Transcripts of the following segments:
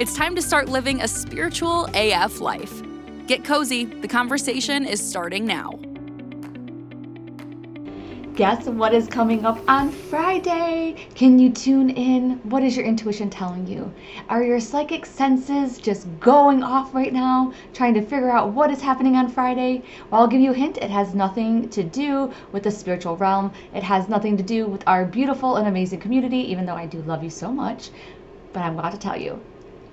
It's time to start living a spiritual AF life. Get cozy, the conversation is starting now. Guess what is coming up on Friday? Can you tune in? What is your intuition telling you? Are your psychic senses just going off right now, trying to figure out what is happening on Friday? Well, I'll give you a hint. It has nothing to do with the spiritual realm, it has nothing to do with our beautiful and amazing community, even though I do love you so much. But I'm about to tell you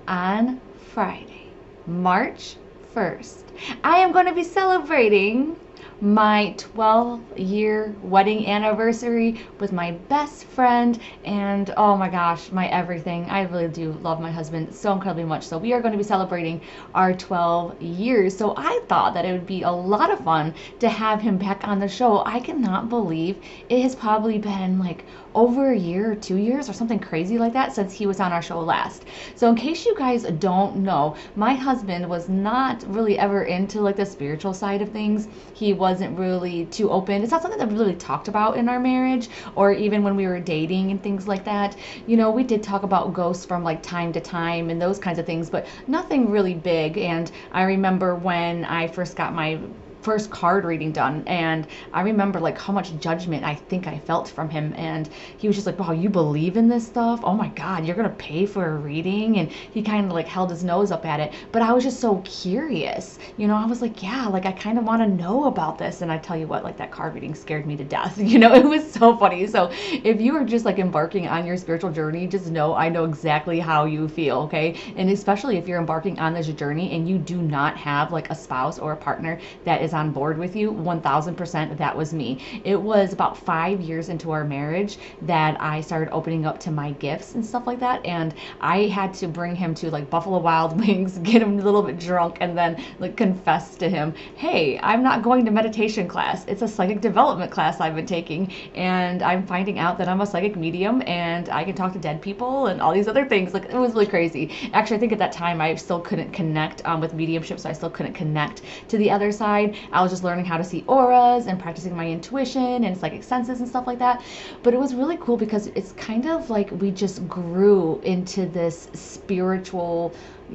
on Friday, March 1st, I am going to be celebrating my 12 year wedding anniversary with my best friend and oh my gosh my everything. I really do love my husband so incredibly much. So we are going to be celebrating our 12 years. So i thought that it would be a lot of fun to have him back on the show. I cannot believe it has probably been like over a year or two years or something crazy like that since he was on our show last. So in case you guys don't know, my husband was not really ever into like the spiritual side of things. He wasn't really too open. It's not something that we really talked about in our marriage or even when we were dating and things like that. You know, we did talk about ghosts from like time to time and those kinds of things, but nothing really big. And I remember when I first got my first card reading done and I remember like how much judgment I think I felt from him and he was just like wow you believe in this stuff? Oh my god you're gonna pay for a reading? And he kind of like held his nose up at it but I was just so curious you know? I was like yeah like I kind of want to know about this. And I tell you what like that card reading scared me to death you know? It was so funny. So if you are just like embarking on your spiritual journey just know I know exactly how you feel okay? And especially if you're embarking on this journey and you do not have like a spouse or a partner that is is on board with you, 1000% that was me. It was about five years into our marriage that I started opening up to my gifts and stuff like that. And I had to bring him to like Buffalo Wild Wings, get him a little bit drunk, and then like confess to him, hey, I'm not going to meditation class. It's a psychic development class I've been taking. And I'm finding out that I'm a psychic medium and I can talk to dead people and all these other things. Like it was really crazy. Actually, I think at that time I still couldn't connect um, with mediumship, so I still couldn't connect to the other side. I was just learning how to see auras and practicing my intuition and psychic senses and stuff like that. But it was really cool because it's kind of like we just grew into this spiritual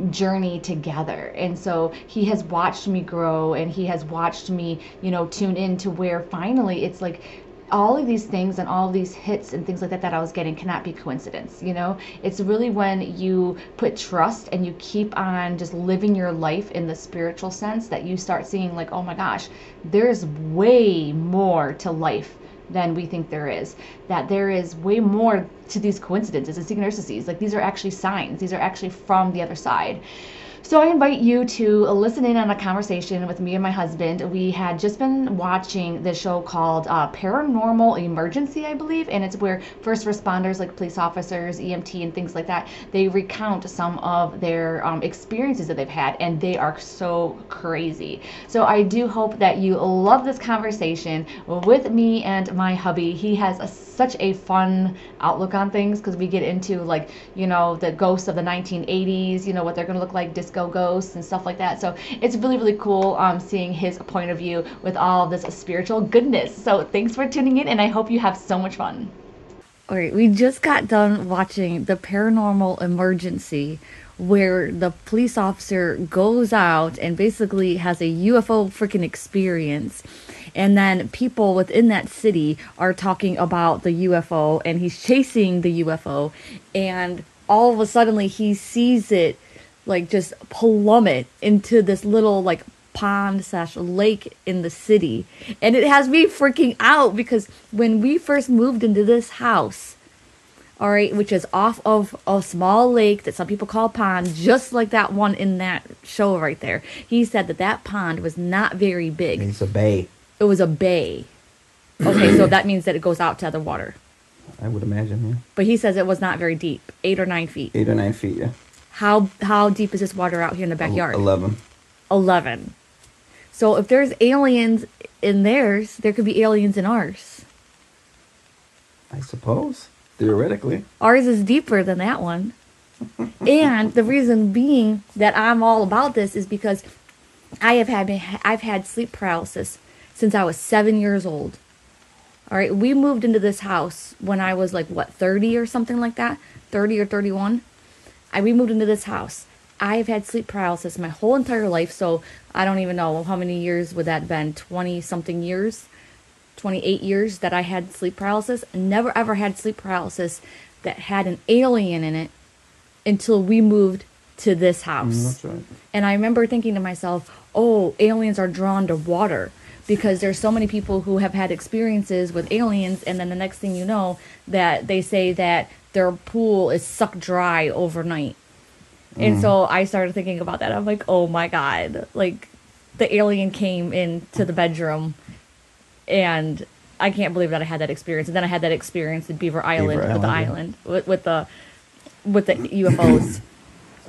journey together. And so he has watched me grow and he has watched me, you know, tune in to where finally it's like all of these things and all of these hits and things like that that I was getting cannot be coincidence. You know, it's really when you put trust and you keep on just living your life in the spiritual sense that you start seeing, like, oh my gosh, there's way more to life than we think there is. That there is way more to these coincidences and synchronicities. Like, these are actually signs, these are actually from the other side. So I invite you to listen in on a conversation with me and my husband. We had just been watching this show called uh, Paranormal Emergency, I believe, and it's where first responders, like police officers, EMT, and things like that, they recount some of their um, experiences that they've had, and they are so crazy. So I do hope that you love this conversation with me and my hubby. He has a, such a fun outlook on things because we get into like you know the ghosts of the 1980s, you know what they're going to look like disco ghosts and stuff like that. So it's really, really cool um, seeing his point of view with all this spiritual goodness. So thanks for tuning in, and I hope you have so much fun. All right, we just got done watching the paranormal emergency where the police officer goes out and basically has a UFO freaking experience. And then people within that city are talking about the UFO and he's chasing the UFO. And all of a sudden, he sees it like just plummet into this little like pond slash lake in the city. And it has me freaking out because when we first moved into this house all right which is off of a small lake that some people call pond just like that one in that show right there he said that that pond was not very big. It's a bay. It was a bay. Okay so that means that it goes out to other water. I would imagine yeah. But he says it was not very deep eight or nine feet. Eight or nine feet yeah how how deep is this water out here in the backyard? Eleven. 11. So if there's aliens in theirs, there could be aliens in ours. I suppose. Theoretically. Ours is deeper than that one. and the reason being that I'm all about this is because I have had I've had sleep paralysis since I was 7 years old. All right, we moved into this house when I was like what, 30 or something like that? 30 or 31. I we moved into this house. I've had sleep paralysis my whole entire life, so I don't even know how many years would that have been 20 something years. 28 years that I had sleep paralysis. Never ever had sleep paralysis that had an alien in it until we moved to this house. Mm, that's right. And I remember thinking to myself, oh, aliens are drawn to water because there's so many people who have had experiences with aliens and then the next thing you know that they say that their pool is sucked dry overnight. And so mm-hmm. I started thinking about that. I'm like, "Oh my god." Like the alien came into the bedroom and I can't believe that I had that experience. And then I had that experience in Beaver Island with the Island, yeah. island with, with the with the UFOs.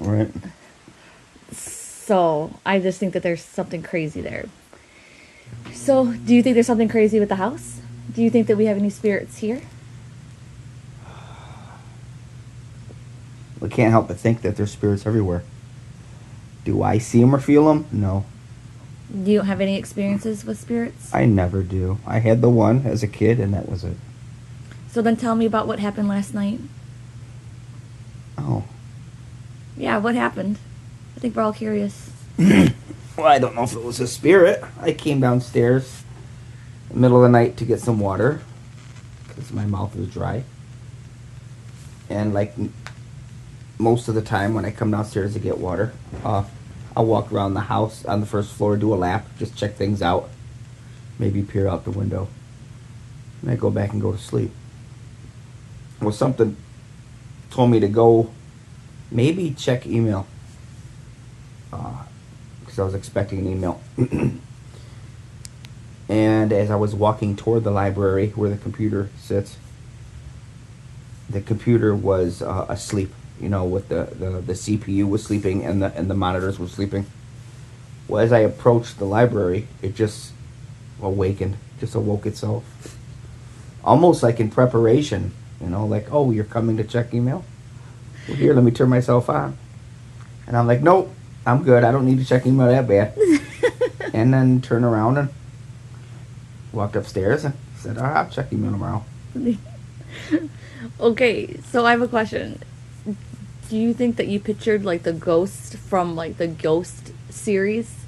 Right. So I just think that there's something crazy there. So, do you think there's something crazy with the house? Do you think that we have any spirits here? We can't help but think that there's spirits everywhere. Do I see them or feel them? No. You don't have any experiences with spirits? I never do. I had the one as a kid, and that was it. So then tell me about what happened last night. Oh. Yeah, what happened? I think we're all curious. Well, I don't know if it was a spirit. I came downstairs in the middle of the night to get some water because my mouth was dry. And like most of the time when I come downstairs to get water, uh, I'll walk around the house on the first floor, do a lap, just check things out, maybe peer out the window. And I go back and go to sleep. Well, something told me to go maybe check email. Because I was expecting an email. and as I was walking toward the library where the computer sits, the computer was uh, asleep. You know, with the, the, the CPU was sleeping and the and the monitors were sleeping. Well, as I approached the library, it just awakened, just awoke itself. Almost like in preparation, you know, like, oh, you're coming to check email? Well, here, let me turn myself on. And I'm like, nope, I'm good. I don't need to check email that bad. and then turn around and walked upstairs and said, all right, I'll check email tomorrow. Okay, so I have a question. Do you think that you pictured like the ghost from like the Ghost series?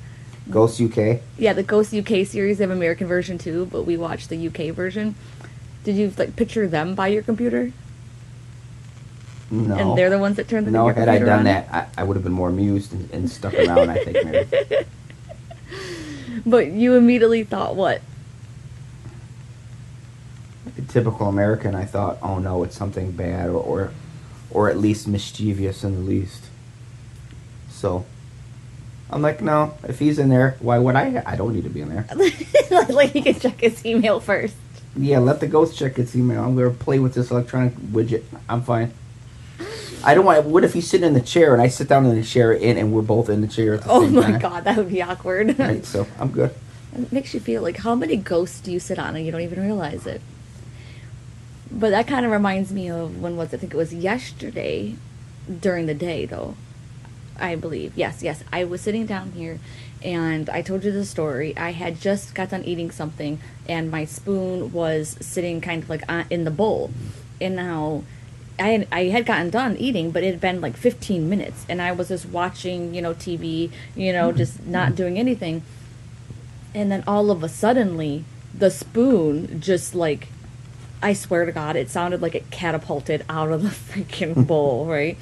Ghost UK? Yeah, the Ghost UK series. They have American version too, but we watched the UK version. Did you like picture them by your computer? No. And they're the ones that turned the no, had I done on? that, I, I would have been more amused and, and stuck around, I think, maybe. But you immediately thought what? A typical American, I thought, oh no, it's something bad or, or, or at least mischievous in the least. So, I'm like, no, if he's in there, why would I? I don't need to be in there. like he can check his email first. Yeah, let the ghost check its email. I'm gonna play with this electronic widget. I'm fine. I don't want. What if you sit in the chair and I sit down in the chair and, and we're both in the chair at the Oh my time? god, that would be awkward. Right, so I'm good. It makes you feel like how many ghosts do you sit on and you don't even realize it. But that kind of reminds me of when was? I think it was yesterday during the day though. I believe. Yes, yes. I was sitting down here and I told you the story. I had just got done eating something and my spoon was sitting kind of like on, in the bowl. And now I had, I had gotten done eating, but it had been like 15 minutes and I was just watching, you know, TV, you know, mm-hmm. just not doing anything and then all of a suddenly the spoon just like I swear to God, it sounded like it catapulted out of the freaking bowl, right?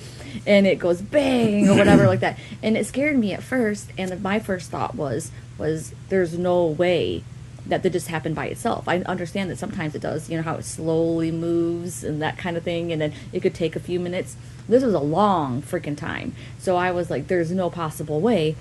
And it goes bang or whatever like that. And it scared me at first. And my first thought was, was there's no way that that just happened by itself. I understand that sometimes it does, you know, how it slowly moves and that kind of thing. And then it could take a few minutes. This was a long freaking time. So I was like, there's no possible way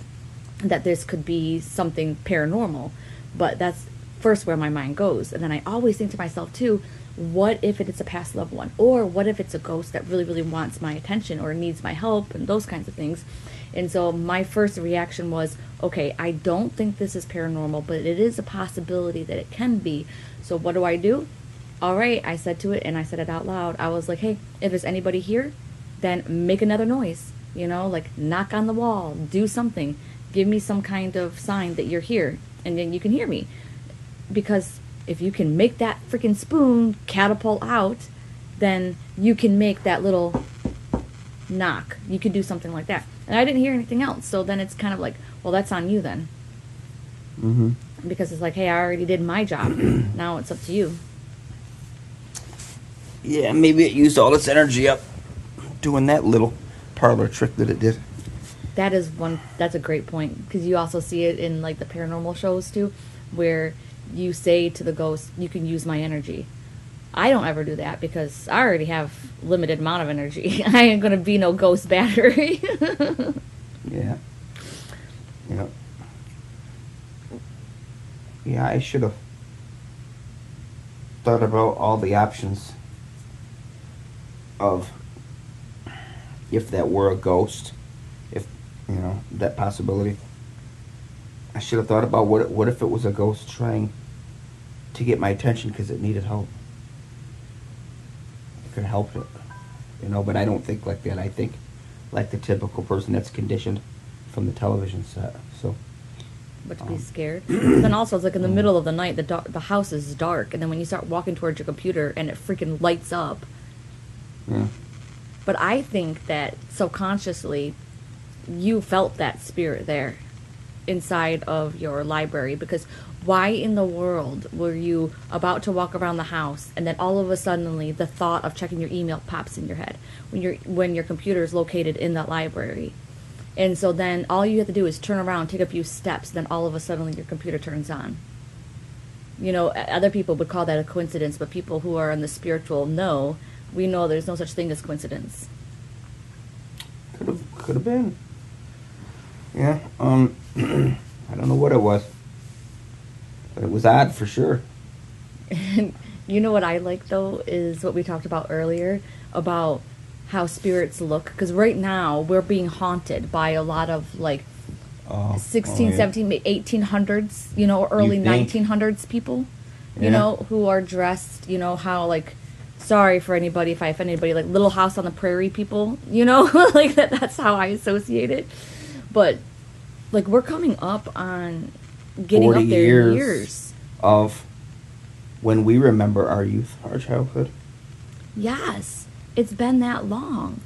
that this could be something paranormal. But that's first where my mind goes. And then I always think to myself, too, what if it's a past loved one? Or what if it's a ghost that really, really wants my attention or needs my help and those kinds of things? And so my first reaction was, okay, I don't think this is paranormal, but it is a possibility that it can be. So what do I do? All right, I said to it and I said it out loud. I was like, hey, if there's anybody here, then make another noise. You know, like knock on the wall, do something. Give me some kind of sign that you're here and then you can hear me. Because if you can make that freaking spoon catapult out, then you can make that little knock. You could do something like that. And I didn't hear anything else. So then it's kind of like, well, that's on you then. Mm-hmm. Because it's like, hey, I already did my job. now it's up to you. Yeah, maybe it used all its energy up doing that little parlor trick that it did. That is one. That's a great point because you also see it in like the paranormal shows too, where you say to the ghost, "You can use my energy." I don't ever do that because I already have limited amount of energy. I ain't gonna be no ghost battery. Yeah. Yeah. Yeah, I should have thought about all the options of if that were a ghost, if you know that possibility. I should have thought about what what if it was a ghost trying to get my attention because it needed help. It could help it, you know. But I don't think like that. I think like the typical person that's conditioned from the television set. So but to be Um. scared. then also, it's like in the middle of the night, the dar- the house is dark, and then when you start walking towards your computer and it freaking lights up. yeah, But I think that subconsciously, you felt that spirit there, inside of your library. Because why in the world were you about to walk around the house and then all of a suddenly the thought of checking your email pops in your head when your when your computer is located in that library? And so then all you have to do is turn around, take a few steps, then all of a sudden your computer turns on. You know, other people would call that a coincidence, but people who are in the spiritual know, we know there's no such thing as coincidence. could have could have been. Yeah, um, I don't know what it was, but it was odd for sure. And you know what I like though is what we talked about earlier about how spirits look because right now we're being haunted by a lot of like Oh, 16 oh, yeah. 17 1800s you know early You 1900s people you Yeah. know who are dressed you know how like sorry for anybody if i offend anybody like little house on the prairie people you know like that that's how i associate it but like we're coming up on getting 40 up there years. in years of when we remember our youth, our childhood. Yes, it's been that long.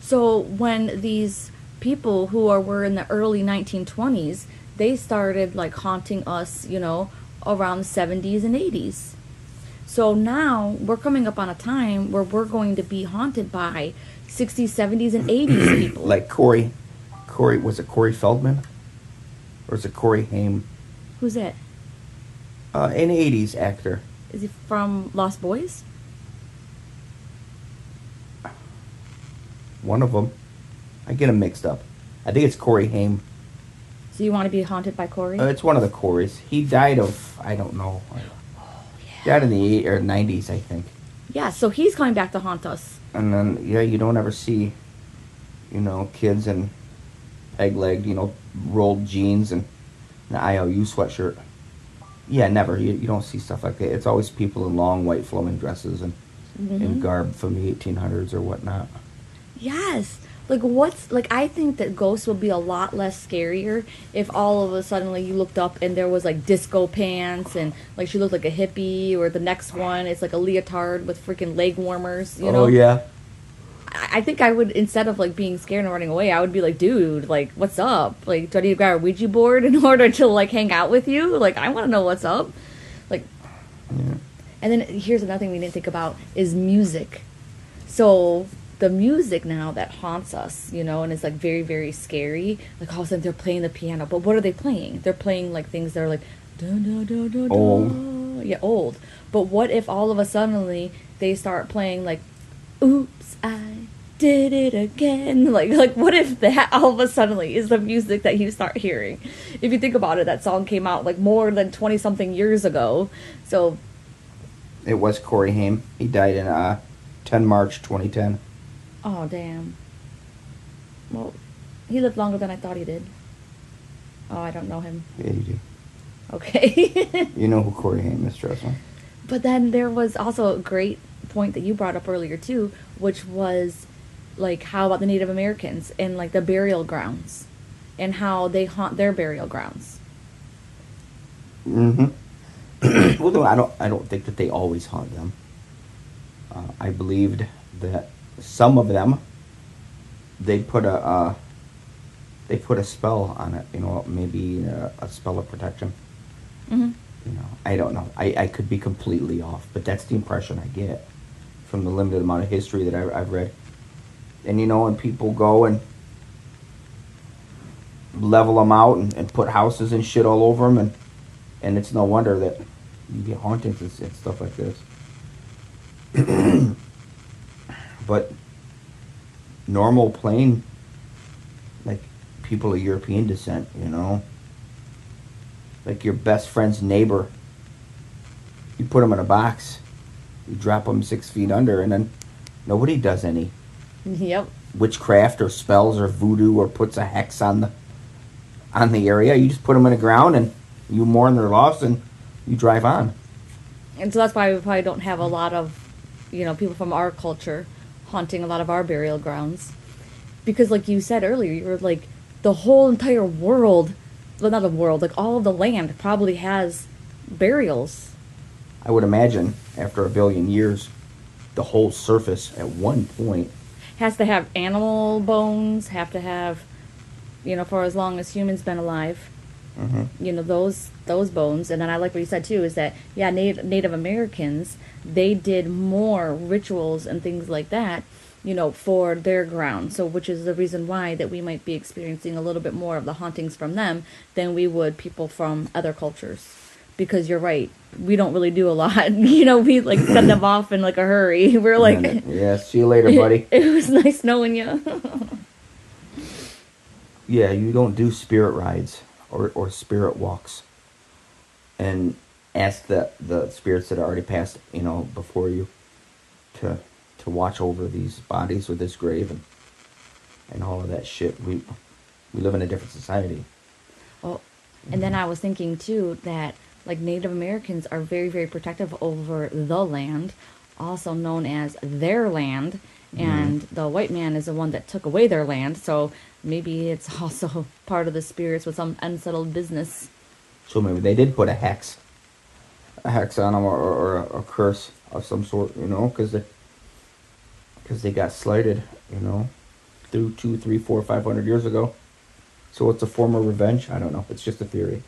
So when these people who are were in the early 1920s, they started like haunting us, you know, around the 70s and 80s. So now we're coming up on a time where we're going to be haunted by 60s, 70s, and 80s people. Like Corey, Corey was it Corey Feldman, or is it Corey Haim? Who's it? Uh, an '80s actor. Is he from Lost Boys? One of them. I get them mixed up. I think it's Corey Haim. So you want to be haunted by Corey? Uh, it's one of the Coreys. He died of I don't know. Died in the eight or '90s, I think. yeah, so he's coming back to haunt us. And then yeah, you don't ever see, you know, kids in peg legged, you know, rolled jeans and an IOU sweatshirt. Yeah, never. You, you don't see stuff like that. It's always people in long white flowing dresses and in Mhm. garb from the 1800s or whatnot. Yes. Like what's like I think that ghosts would be a lot less scarier if all of a sudden like you looked up and there was like disco pants and like she looked like a hippie or the next one it's like a leotard with freaking leg warmers, you oh, know? oh yeah. I think I would instead of like being scared and running away, I would be like, dude, like what's up? Like do I need to grab a Ouija board in order to like hang out with you? Like I wanna know what's up. Like Yeah. and then here's another thing we didn't think about is music. So the music now that haunts us, you know, and it's like very, very scary. Like all of a sudden they're playing the piano, but what are they playing? They're playing like things that are like dun, dun, dun, dun. Old. Yeah, old. But what if all of a suddenly they start playing like Oops, I did it again. Like like what if that all of a suddenly is the music that you start hearing? If you think about it, that song came out like more than twenty something years ago. So It was Corey Haim. He died in uh, 10 March 2010. Oh damn. Well, He lived longer than I thought he did. Oh, I don't know him. Yeah, you do. Okay. You know who Corey Haim is, trust me. But then there was also a great point that you brought up earlier too, which was like how about the Native Americans and like the burial grounds and how they haunt their burial grounds. Mm-hmm. well, no, I don't. I don't think that they always haunt them. Uh, I believed that some of them they put a uh, they put a spell on it. You know, maybe uh, a spell of protection. hmm You know, I don't know. I, I could be completely off, but that's the impression I get from the limited amount of history that I, I've read. And you know, when people go and level them out and, and put houses and shit all over them, and and it's no wonder that you get hauntings and, and stuff like this. but normal plain, like people of European descent, you know, like your best friend's neighbor. You put them in a box, you drop them six feet under, and then nobody does any Yep. witchcraft or spells or voodoo or puts a hex on the on the area. You just put them in the ground and you mourn their loss and you drive on. And so that's why we probably don't have a lot of, you know, people from our culture haunting a lot of our burial grounds. Because, like you said earlier, you were like, the whole entire world, well, not the world, like all of the land probably has burials. I would imagine after a billion years, the whole surface at one point. Has to have animal bones, have to have, you know, for as long as humans been alive. Hmm you know those those bones. And then i like what you said too is that yeah native, native americans they did more rituals and things like that you know for their ground. So which is the reason why that we might be experiencing a little bit more of the hauntings from them than we would people from other cultures. Because you're right we don't really do a lot. You know we like send them off in like a hurry. We're like yeah, see you later, buddy. it was nice knowing you. Yeah, you don't do spirit rides or, or spirit walks and ask the, the spirits that are already passed, you know, before you to to watch over these bodies with this grave and and all of that shit. We we live in a different society. Well, and then I was thinking too that like Native Americans are very, very protective over the land, also known as their land, and the white man is the one that took away their land. So maybe it's also part of the spirits with some unsettled business. So maybe they did put a hex, a hex on them or, or, or a, a curse of some sort, you know, because they because they got slighted, you know, through two, three, four, five hundred years ago. So it's a form of revenge. I don't know. It's just a theory.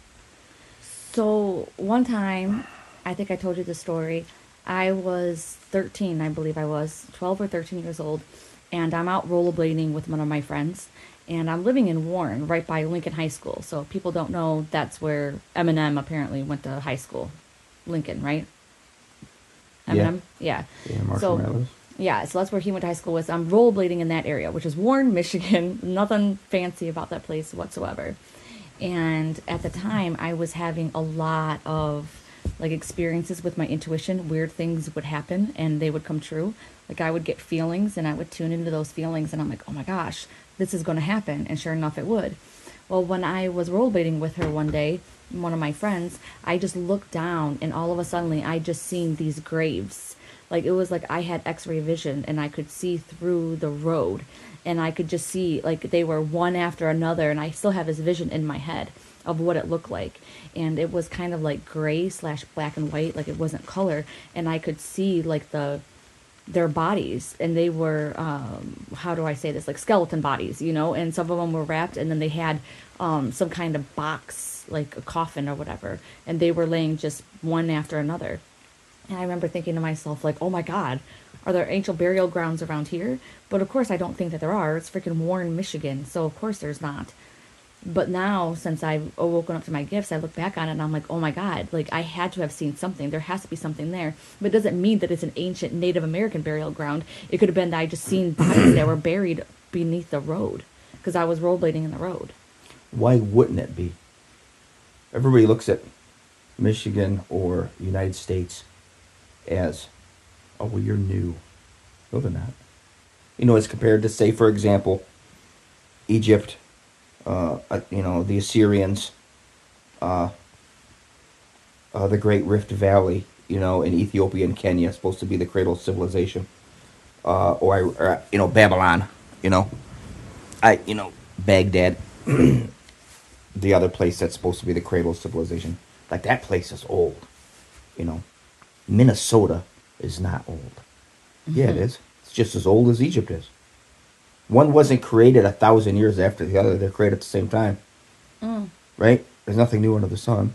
So one time, I think I told you the story. I was 13, I believe I was 12 or 13 years old, and I'm out rollerblading with one of my friends. And I'm living in Warren, right by Lincoln High School. So people don't know that's where Eminem apparently went to high school. Lincoln, right? Eminem? Yeah. Yeah, Marshall So-. Yeah, so that's where he went to high school with. I'm rollerblading in that area, which is Warren, Michigan. Nothing fancy about that place whatsoever. And at the time, I was having a lot of like experiences with my intuition. Weird things would happen and they would come true. Like I would get feelings and I would tune into those feelings and I'm like, oh my gosh, this is going to happen. And sure enough, it would. Well, when I was rollerblading with her one day, one of my friends, I just looked down and all of a sudden I just seen these graves like it was like I had x-ray vision and I could see through the road and I could just see like they were one after another and I still have this vision in my head of what it looked like. And it was kind of like gray slash black and white like it wasn't color. And I could see like the their bodies. And they were um, how do i say this? Like skeleton bodies you know? And some of them were wrapped and then they had um, some kind of box like a coffin or whatever. And they were laying just one after another. And i remember thinking to myself like oh my god are there ancient burial grounds around here? But of course i don't think that there are. It's freaking warren michigan. So of course there's not but now since i've woken up to my gifts i look back on it and i'm like oh my god like i had to have seen something there has to be something there but it doesn't mean that it's an ancient native american burial ground it could have been that i just seen bodies that were buried beneath the road because i was rollerblading in the road Why wouldn't it be? Everybody looks at Michigan or United States as, oh, well, you're new. No, they're not. You know, as compared to, say, for example, Egypt uh, uh, you know, the Assyrians, uh, uh, the Great Rift Valley, you know, in Ethiopia and Kenya, supposed to be the cradle of civilization, uh, or, or you know, Babylon, you know, I, you know, Baghdad, the other place that's supposed to be the cradle of civilization. Like that place is old, you know. Minnesota is not old. Yeah, it is. It's just as old as Egypt is. One wasn't created a thousand years after the other. They're created at the same time. Mm. Right? There's nothing new under the sun.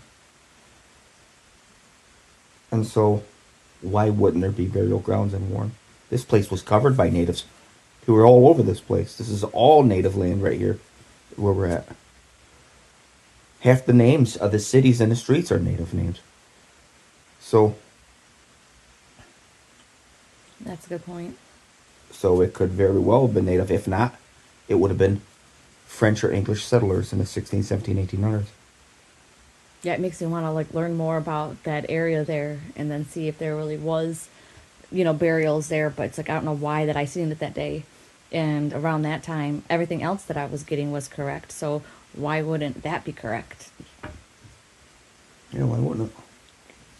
And so, why wouldn't there be burial grounds in Warren? This place was covered by natives who were all over this place. This is all native land right here where we're at. Half the names of the cities and the streets are native names. So, That's a good point. So it could very well have been native. If not, it would have been French or English settlers in the 16, 17, 1800s. Yeah, it makes me want to like learn more about that area there and then see if there really was, you know, burials there. But it's like I don't know why that I seen it that day, and around that time, everything else that I was getting was correct. So why wouldn't that be correct? Yeah, why wouldn't it?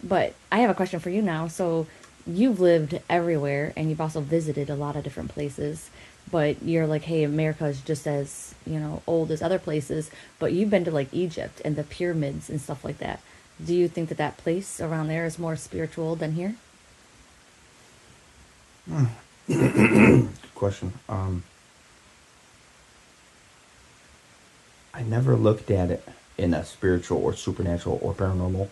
But I have a question for you now. So you've lived everywhere and you've also visited a lot of different places. But you're like, hey, America is just as, you know, old as other places. But you've been to like Egypt and the pyramids and stuff like that. Do you think that that place around there is more spiritual than here? Good question. Um, I never looked at it in a spiritual or supernatural or paranormal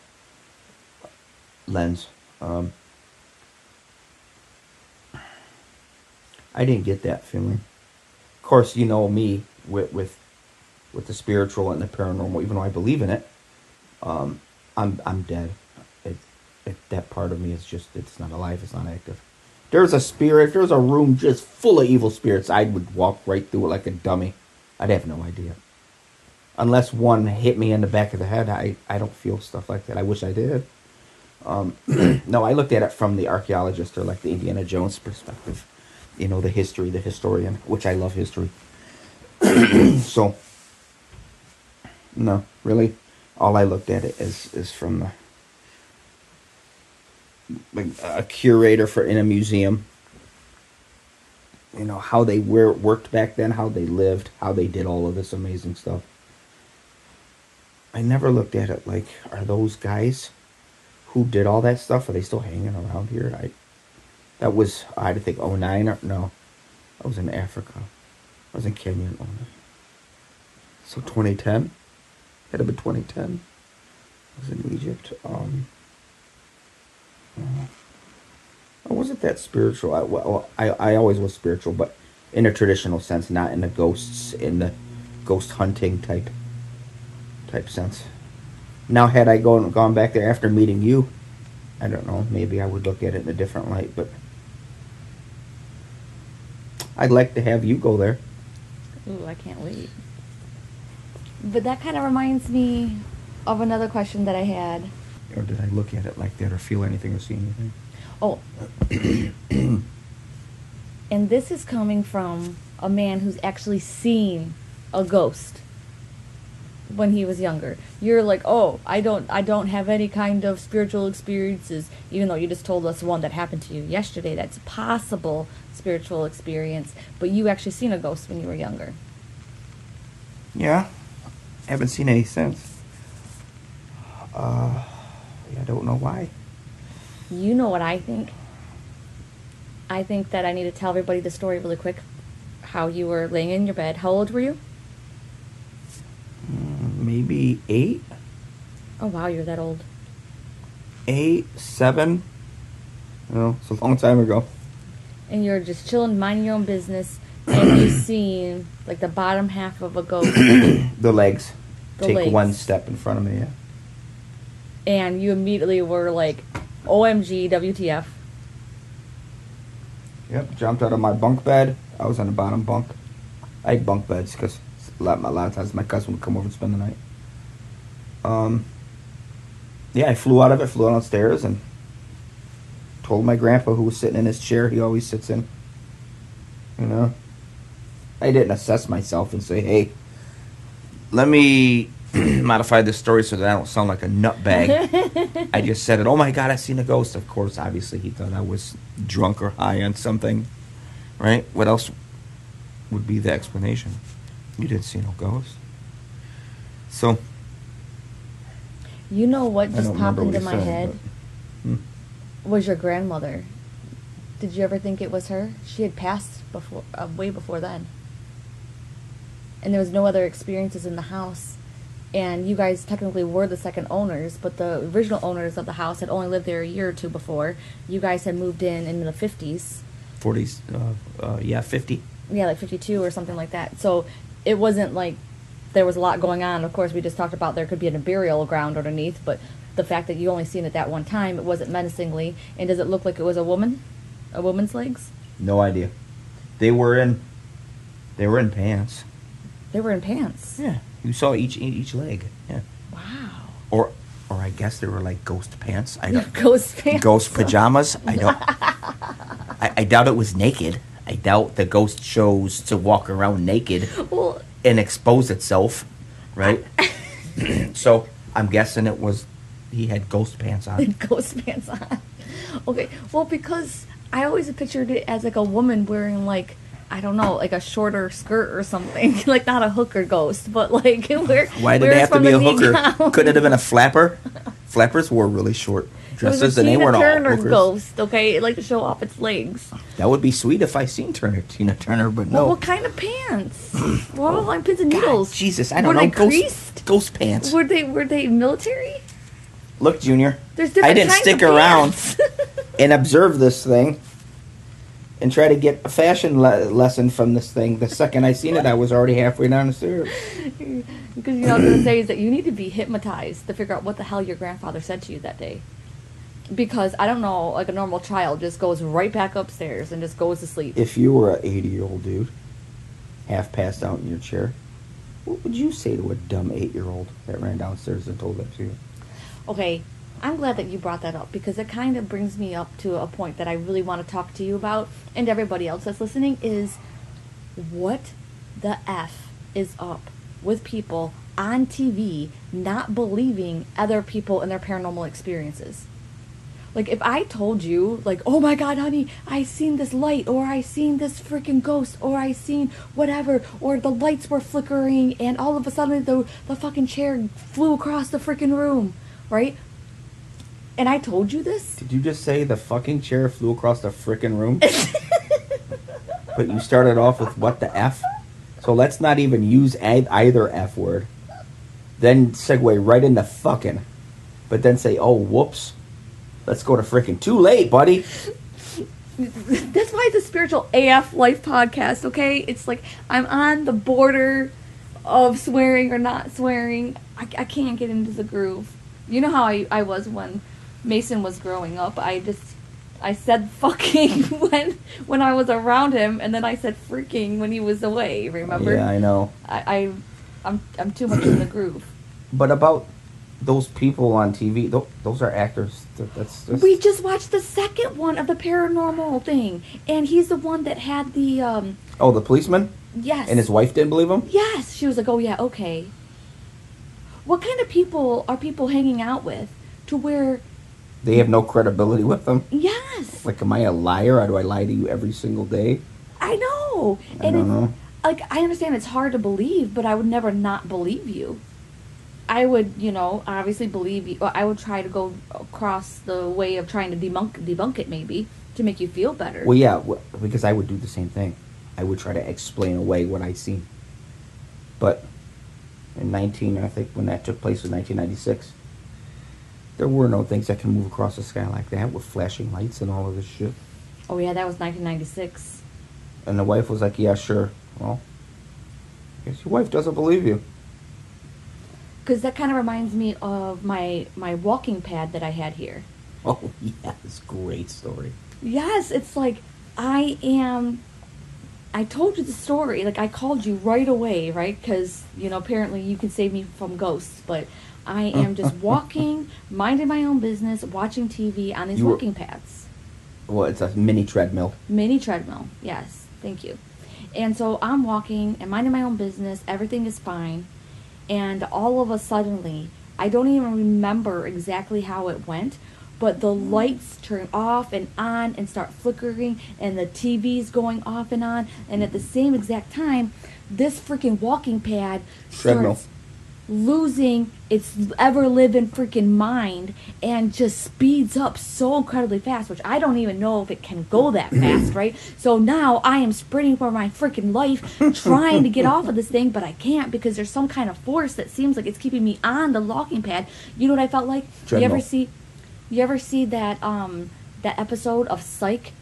lens. Um, I didn't get that feeling. Of course, you know me with with with the spiritual and the paranormal. Even though I believe in it, um, I'm I'm dead. It, it, that part of me is just it's not alive. It's not active. There's a spirit. There's a room just full of evil spirits. I would walk right through it like a dummy. I'd have no idea. Unless one hit me in the back of the head, I, I don't feel stuff like that. I wish I did. Um, no, I looked at it from the archaeologist or like the Indiana Jones perspective. You know, the history, the historian, which I love history. so, no, really, all I looked at it is is from the like a curator for in a museum. You know how they were worked back then, how they lived, how they did all of this amazing stuff. I never looked at it like, are those guys who did all that stuff? Are they still hanging around here? I that was I think 09 or no, I was in Africa. I was in Kenya in 09. So 2010, had to be 2010. I was in Egypt. Um, I wasn't that spiritual. I, well, I, I always was spiritual, but in a traditional sense, not in the ghosts, in the ghost hunting type type sense. Now, had I gone gone back there after meeting you, I don't know. Maybe I would look at it in a different light, but I'd like to have you go there. Ooh, I can't wait. But that kind of reminds me of another question that I had. Or did I look at it like that, or feel anything, or see anything? Oh. and this is coming from a man who's actually seen a ghost when he was younger. You're like, "Oh, I don't I don't have any kind of spiritual experiences," even though you just told us one that happened to you yesterday that's a possible spiritual experience, but you actually seen a ghost when you were younger. Yeah, I haven't seen any since. Uh, I don't know why. You know what I think? I think that I need to tell everybody the story really quick. How you were laying in your bed. How old were you? Maybe eight, Oh wow, you're that old. eight, seven. No, it's a long time ago. and you're just chilling, minding your own business, and you seen like the bottom half of a goat. The legs The take legs. one step in front of me. Yeah. and you immediately were like, "OMG, WTF!" Yep. Jumped out of my bunk bed. I was on the bottom bunk. I had bunk beds because a lot, a lot of times my cousin would come over and spend the night. Um. Yeah, I flew out of it, flew downstairs, and told my grandpa who was sitting in his chair he always sits in. You know, I didn't assess myself and say, "Hey, let me modify this story so that I don't sound like a nutbag. I just said it. Oh my God, I seen a ghost. Of course, obviously, he thought I was drunk or high on something, right? What else would be the explanation? You didn't see no ghost. So You know what just popped into my said, head but- Hmm. was your grandmother. Did you ever think it was her? She had passed before, uh, way before then. And there was no other experiences in the house. And you guys technically were the second owners, but the original owners of the house had only lived there a year or two before. You guys had moved in in the 50s. 40s, uh, uh, yeah, 50. yeah, like 52 or something like that. So it wasn't like there was a lot going on. Of course, we just talked about there could be a burial ground underneath, but the fact that you only seen it that one time, it wasn't menacingly. And does it look like it was a woman? A woman's legs? No idea. They were in, they were in pants. They were in pants. Yeah, you saw each each leg. Yeah, Wow. or or I guess they were like ghost pants. I don't Ghost pants. ghost pajamas. I don't. I, I doubt it was naked. I doubt the ghost chose to walk around naked Well, and expose itself, right? so I'm guessing it was he had ghost pants on. ghost pants on. Okay. Well, because I always pictured it as like a woman wearing like I don't know, like a shorter skirt or something, like not a hooker ghost, but like where. Why did it have to be a hooker? down. Couldn't it have been a flapper? Flappers wore really short It was dresses a Tina all Turner ghost, okay? It like to show off its legs. That would be sweet if I seen Turner, Tina Turner, but Well, no. what kind of pants? Well, on pins and God, needles. Jesus, I don't were know. They ghost, creased? ghost pants. Were they were they military? Look, Junior. There's different I didn't kinds stick of around and observe this thing and try to get a fashion le- lesson from this thing. The second I seen it, I was already halfway down the stairs. because you know what I was gonna say is that you need to be hypnotized to figure out what the hell your grandfather said to you that day. Because I don't know, like a normal child just goes right back upstairs and just goes to sleep. If you were an 80 year old dude, half passed out in your chair, what would you say to a dumb eight year old that ran downstairs and told that to you? Okay, I'm glad that you brought that up because it kind of brings me up to a point that I really want to talk to you about and everybody else that's listening is what the F is up with people on TV not believing other people and their paranormal experiences. Like if I told you, like, oh my god, honey, I seen this light, or I seen this freaking ghost, or I seen whatever, or the lights were flickering, and all of a sudden the the fucking chair flew across the freaking room, right? And I told you this. Did you just say the fucking chair flew across the frickin' room? but you started off with what the F? So let's not even use either F word. Then segue right into fucking. But then say, oh, whoops. Let's go to freaking too late, buddy. That's why it's a spiritual AF life podcast, okay? It's like I'm on the border of swearing or not swearing. I, I can't get into the groove. You know how I, I was when Mason was growing up. I just I said fucking when when I was around him, and then I said freaking when he was away. Remember? Yeah, I know. I, I I'm I'm too much in the groove. But about those people on TV, tho- those are actors. Th- That's, that's We just watched the second one of the paranormal thing, and he's the one that had the um oh, the policeman yes and his wife didn't believe him. Yes, she was like, "Oh yeah, okay." What kind of people are people hanging out with to where They have no credibility with them. yes, Like, am I a liar? Or do I lie to you every single day? I know. I and don't know. like I understand it's hard to believe, but I would never not believe you. I would, you know, obviously believe you. I would try to go across the way of trying to debunk debunk it maybe to make you feel better. Well, yeah, w- because I would do the same thing. I would try to explain away what I seen. But in 19, I think when that took place in 1996, there were no things that can move across the sky like that with flashing lights and all of this shit. oh yeah, that was 1996. And the wife was like, "Yeah, sure." Well, I guess your wife doesn't believe you. Because that kind of reminds me of my my walking pad that I had here. Oh, yes, great story. Yes, it's like I am. I told you the story. Like I called you right away, right? Because you know apparently you can save me from ghosts, but I am just walking, minding my own business, watching TV on these were- walking pads. Well, it's a mini treadmill. Mini treadmill. Yes, thank you. And so I'm walking and minding my own business. Everything is fine. And all of a suddenly, I don't even remember exactly how it went, but the mm. lights turn off and on and start flickering, and the TV's going off and on, and at the same exact time, this freaking walking pad Treadmill. starts losing its ever living freaking mind and just speeds up so incredibly fast, which I don't even know if it can go that fast, right? So now I am sprinting for my freaking life, trying to get off of this thing, but I can't because there's some kind of force that seems like it's keeping me on the walking pad. You know what I felt like? You ever see you ever see that um that episode of Psych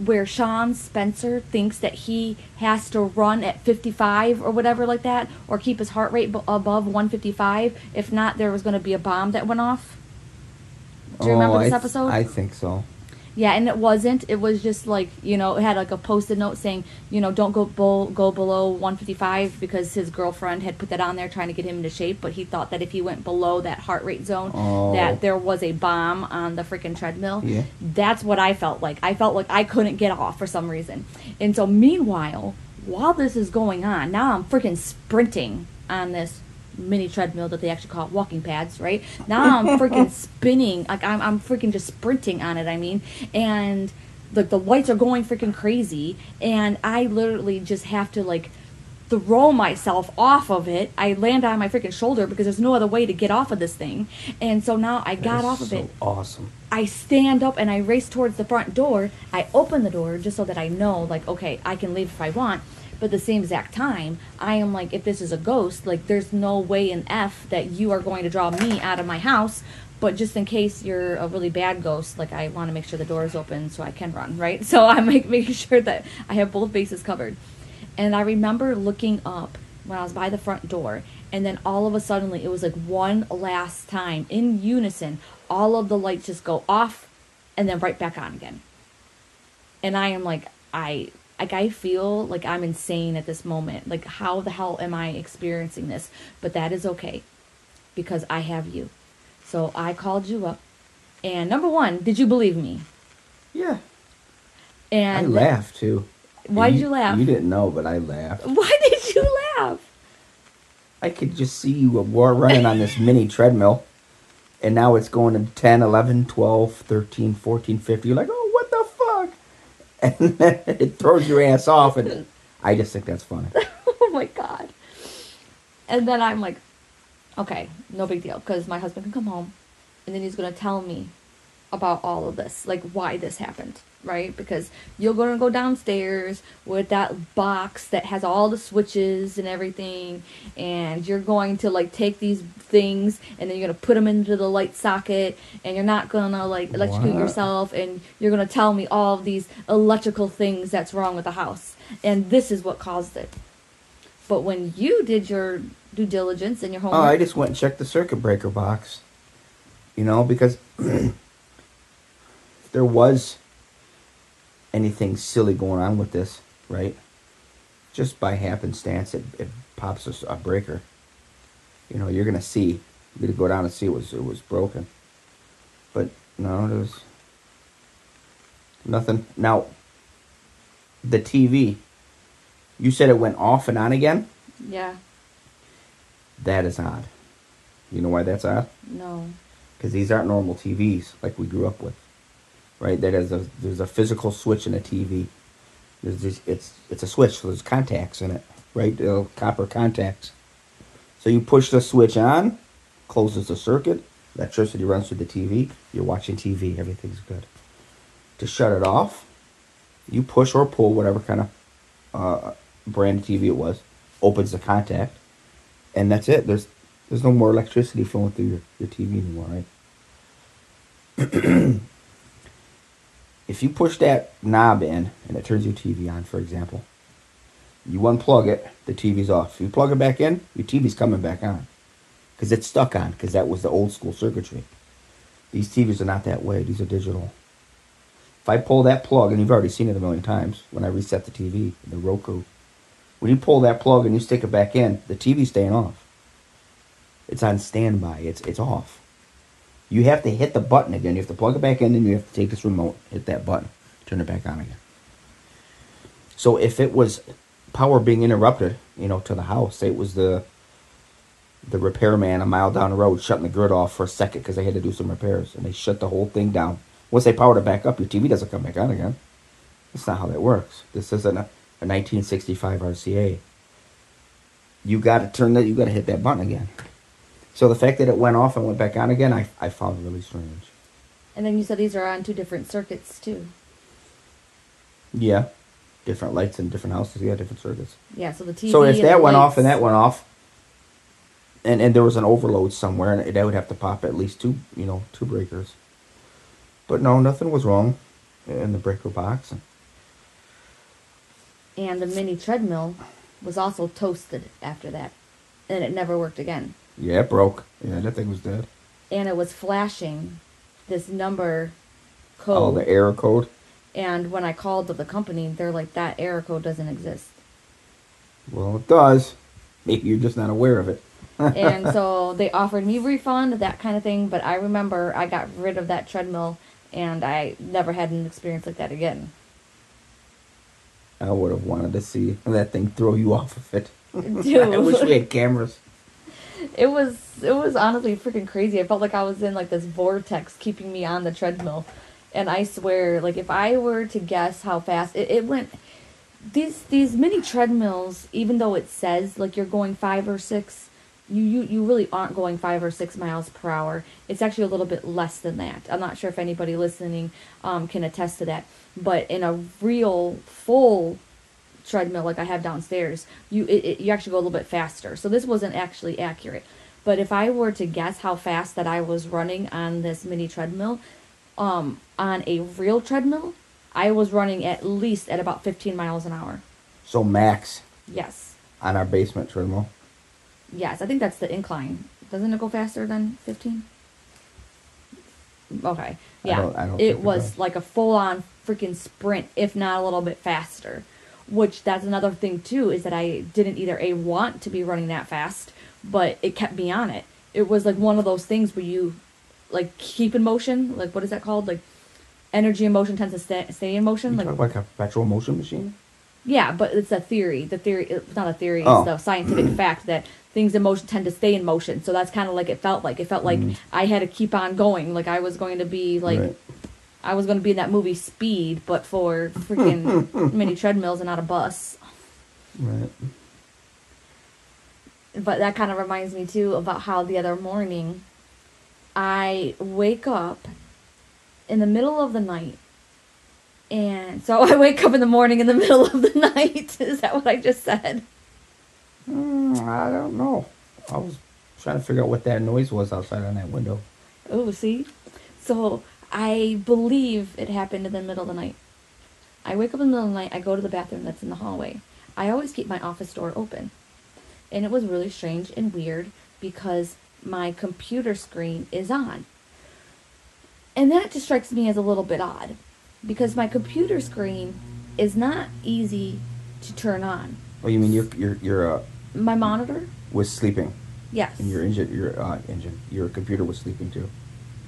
where Shawn Spencer thinks that he has to run at 55 or whatever like that, or keep his heart rate b- above 155. If not, there was going to be a bomb that went off. Do you remember Oh, this I th- episode? I think so. Yeah, and it wasn't. It was just like you know, it had like a post-it note saying, you know, don't go go below 155 because his girlfriend had put that on there trying to get him into shape, but he thought that if he went below that heart rate zone, Oh. that there was a bomb on the freaking treadmill. Yeah. That's what I felt like. I felt like I couldn't get off for some reason. And so meanwhile, while this is going on, now I'm freaking sprinting on this mini treadmill that they actually call walking pads, right? Now I'm freaking spinning, like I'm I'm freaking just sprinting on it, I mean. And like the lights are going freaking crazy and I literally just have to like throw myself off of it. I land on my freaking shoulder because there's no other way to get off of this thing. And so now I got off of so it. Awesome. I stand up and I race towards the front door. I open the door just so that I know, like, okay, I can leave if I want. But the same exact time, I am like, if this is a ghost, like, there's no way in F that you are going to draw me out of my house. But just in case you're a really bad ghost, like, I want to make sure the door is open so I can run, right? So I'm like making sure that I have both bases covered. And I remember looking up when I was by the front door, and then all of a sudden, it was like one last time in unison, all of the lights just go off and then right back on again. And I am like, I like I feel like I'm insane at this moment. Like how the hell am I experiencing this? But that is okay because I have you. So I called you up. And number 1, did you believe me? Yeah. And I laughed too. Why did you laugh? You didn't know, but I laughed. Why did you laugh? I could just see you were running on this mini treadmill. And now it's going to 10, 11, 12, 13, 14, 15. You're like, oh, what the fuck? And then it throws your ass off. And I just think that's funny. oh my god. And then I'm like, okay, no big deal, because my husband can come home, and then he's gonna tell me about all of this, like why this happened, right? Because you're gonna go downstairs with that box that has all the switches and everything, and you're going to like take these things and then you're gonna put them into the light socket, and you're not gonna like electrocute What? yourself, and you're gonna tell me all of these electrical things that's wrong with the house, and this is what caused it. But when you did your due diligence and your Oh, I just went and checked the circuit breaker box. You know, because there was anything silly going on with this, right? Just by happenstance, it, it pops a breaker. You know, you're gonna see. You're gonna go down and see it was it was broken. But no, there was nothing. Now, the TV. You said it went off and on again. yeah, That is odd. You know why that's odd? no, Because these aren't normal TVs like we grew up with, right? There is a there's a physical switch in a TV. There's it's it's a switch, so there's contacts in it, right? Uh, copper contacts. So you push the switch on, closes the circuit, electricity runs through the TV. You're watching TV, everything's good. To shut it off, you push or pull whatever kind of uh, brand TV it was, opens the contact, and that's it. There's there's no more electricity flowing through your, your TV anymore, right? if you push that knob in and it turns your TV on, for example, you unplug it, the TV's off. You plug it back in, your TV's coming back on. Because it's stuck on, because that was the old school circuitry. These TVs are not that way, these are digital. If I pull that plug, and you've already seen it a million times when I reset the TV, the Roku, when you pull that plug and you stick it back in, the TV's staying off. It's on standby. It's it's off. You have to hit the button again. You have to plug it back in, and you have to take this remote, hit that button, turn it back on again. So if it was power being interrupted, you know, to the house, say it was the the repairman a mile down the road shutting the grid off for a second because they had to do some repairs, and they shut the whole thing down. Once they powered it back up, your TV doesn't come back on again. That's not how that works. This isn't a, a 1965 RCA. You got to turn that. You got to hit that button again. So the fact that it went off and went back on again, I I found really strange. And then you said these are on two different circuits too. Yeah, different lights in different houses. Yeah, different circuits. Yeah, so the TV. So if that went off and that went off, and and there was an overload somewhere, and that would have to pop at least two, you know, two breakers. But no, nothing was wrong in the breaker box. and the mini treadmill was also toasted after that, and it never worked again. Yeah, it broke. Yeah, that thing was dead. And it was flashing this number code. Oh, the error code. and when I called the company, they're like, that error code doesn't exist. Well, it does. Maybe you're just not aware of it. and so they offered me refund, that kind of thing. But I remember I got rid of that treadmill, and I never had an experience like that again. I would have wanted to see that thing throw you off of it. Dude. I wish we had cameras. It was it was honestly freaking crazy. I felt like I was in like this vortex keeping me on the treadmill. And I swear, like if I were to guess how fast it, it went these these mini treadmills, even though it says like you're going five or six, you, you you really aren't going five or six miles per hour. It's actually a little bit less than that. I'm not sure if anybody listening um, can attest to that. But in a real full treadmill like I have downstairs, you it, it, you actually go a little bit faster. So this wasn't actually accurate. But if I were to guess how fast that I was running on this mini treadmill, um, on a real treadmill, I was running at least at about 15 miles an hour. So max Yes. on our basement treadmill. Yes, I think that's the incline. Doesn't it go faster than 15? Okay. Yeah. don't- I don't it think it was like a full on freaking sprint, if not a little bit faster. Which that's another thing too, is that I didn't either A want to be running that fast, but it kept me on it. It was like one of those things where you like keep in motion, like what is that called? Like energy in motion tends to stay, stay in motion. You Like like a perpetual motion machine. yeah, but it's a theory. The theory, it's not a theory. Oh. It's the scientific fact that things in motion tend to stay in motion. So that's kind of like it felt like. It felt like Mhm. I had to keep on going. Like I was going to be like, Right. I was going to be in that movie Speed, but for freaking mini treadmills and not a bus. Right. But that kind of reminds me too about how the other morning, I wake up in the middle of the night. And so I wake up in the morning in the middle of the night. Is that what I just said? Mm, I don't know. I was trying to figure out what that noise was outside on that window. Oh, see? So I believe it happened in the middle of the night. I wake up in the middle of the night, I go to the bathroom that's in the hallway. I always keep my office door open. And it was really strange and weird because my computer screen is on. And that just strikes me as a little bit odd because my computer screen is not easy to turn on. Oh, you mean your your your uh, My monitor? was sleeping, Yes. and your engine your uh, engine your computer was sleeping too.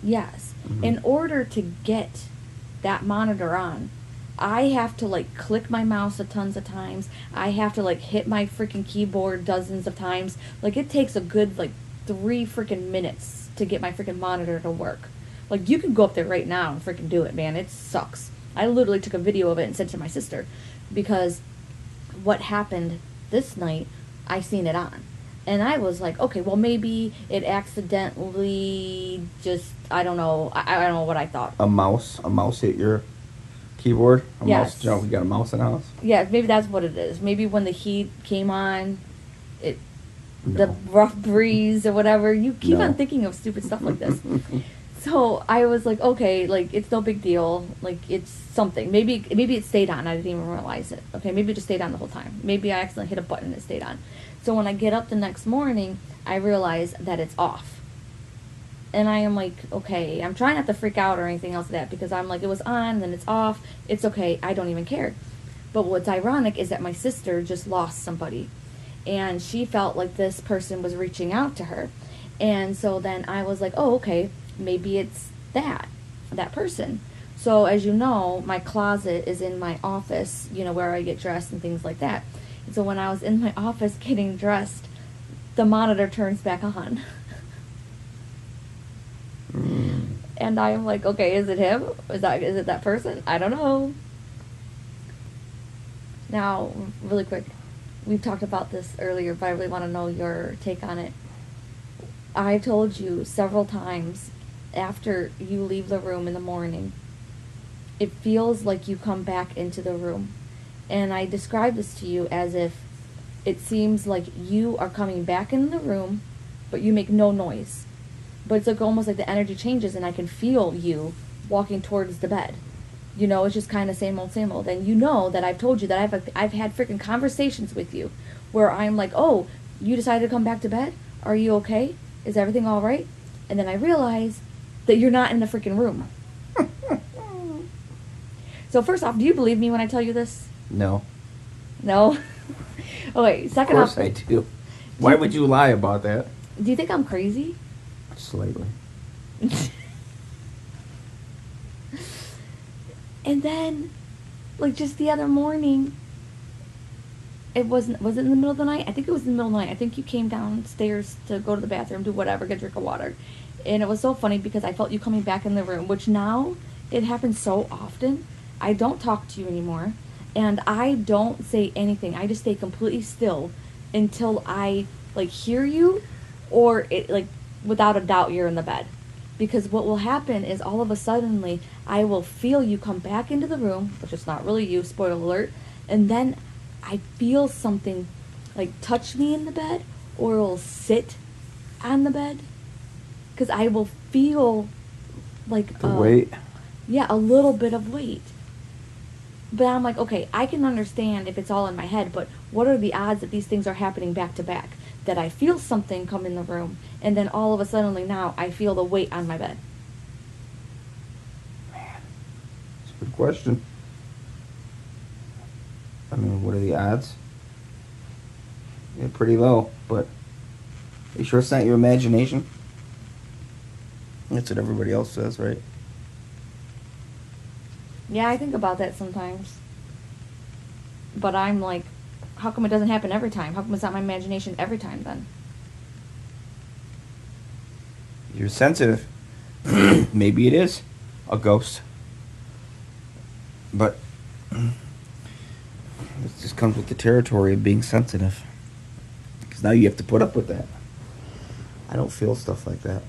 Yes. Mhm. In order to get that monitor on, I have to like click my mouse a tons of times. I have to like hit my freaking keyboard dozens of times. Like it takes a good like three freaking minutes to get my freaking monitor to work. Like you can go up there right now and freaking do it, man. It sucks. I literally took a video of it and sent it to my sister because what happened this night, I seen it on. And I was like, okay, well maybe it accidentally just I don't know I, I don't know what I thought. A mouse, a mouse hit your keyboard. A Yes. mouse jump. You got a mouse in the house. Yeah, maybe that's what it is. Maybe when the heat came on, it the No. rough breeze or whatever. You keep No. on thinking of stupid stuff like this. so I was like, okay, like it's no big deal. Like it's something. Maybe maybe it stayed on. I didn't even realize it. Okay, maybe it just stayed on the whole time. Maybe I accidentally hit a button and it stayed on. So when I get up the next morning, I realize that it's off. And I am like, okay, I'm trying not to freak out or anything else like that because I'm like, it was on, then it's off. It's okay. I don't even care. But what's ironic is that my sister just lost somebody. And she felt like this person was reaching out to her. And so then I was like, oh, okay, maybe it's that, that person. So as you know, my closet is in my office, you know, where I get dressed and things like that. So when I was in my office getting dressed, the monitor turns back on. Mm. And I'm like, okay, is it him? Is that is it that person? I don't know. Now, really quick, we've talked about this earlier, but I really want to know your take on it. I've told you several times after you leave the room in the morning, it feels like you come back into the room. And I describe this to you as if it seems like you are coming back in the room, but you make no noise. But it's like almost like the energy changes, and I can feel you walking towards the bed. You know, it's just kind of same old, same old. And you know that I've told you that I've I've had freaking conversations with you, where I'm like, oh, you decided to come back to bed. Are you okay? Is everything all right? And then I realize that you're not in the freaking room. so first off, do you believe me when I tell you this? No. No. okay. Of Second course off, I do. Why would you lie about that? do you think I'm crazy? Slightly. And then, like just the other morning, it wasn't was it in the middle of the night? I think it was in the middle of the night. I think you came downstairs to go to the bathroom, do whatever, get a drink of water. And it was so funny because I felt you coming back in the room, which now it happens so often. I don't talk to you anymore, and I don't say anything. I just stay completely still until I like hear you, or it like without a doubt you're in the bed because what will happen is all of a suddenly I will feel you come back into the room, which is not really you, spoiler alert, and then I feel something like touch me in the bed or will sit on the bed because I will feel like The uh, weight. yeah, a little bit of weight. But I'm like, okay, I can understand if it's all in my head, but what are the odds that these things are happening back to back? That I feel something come in the room, and then all of a sudden now I feel the weight on my bed. Man, it's a good question. I mean, what are the odds? Yeah, pretty low, but you sure it's not your imagination? That's what everybody else says, right? Yeah, I think about that sometimes. But I'm like, how come it doesn't happen every time? How come it's not my imagination every time then? You're sensitive. Maybe it is a ghost. But it just comes with the territory of being sensitive. Because now you have to put up with that. I don't feel stuff like that.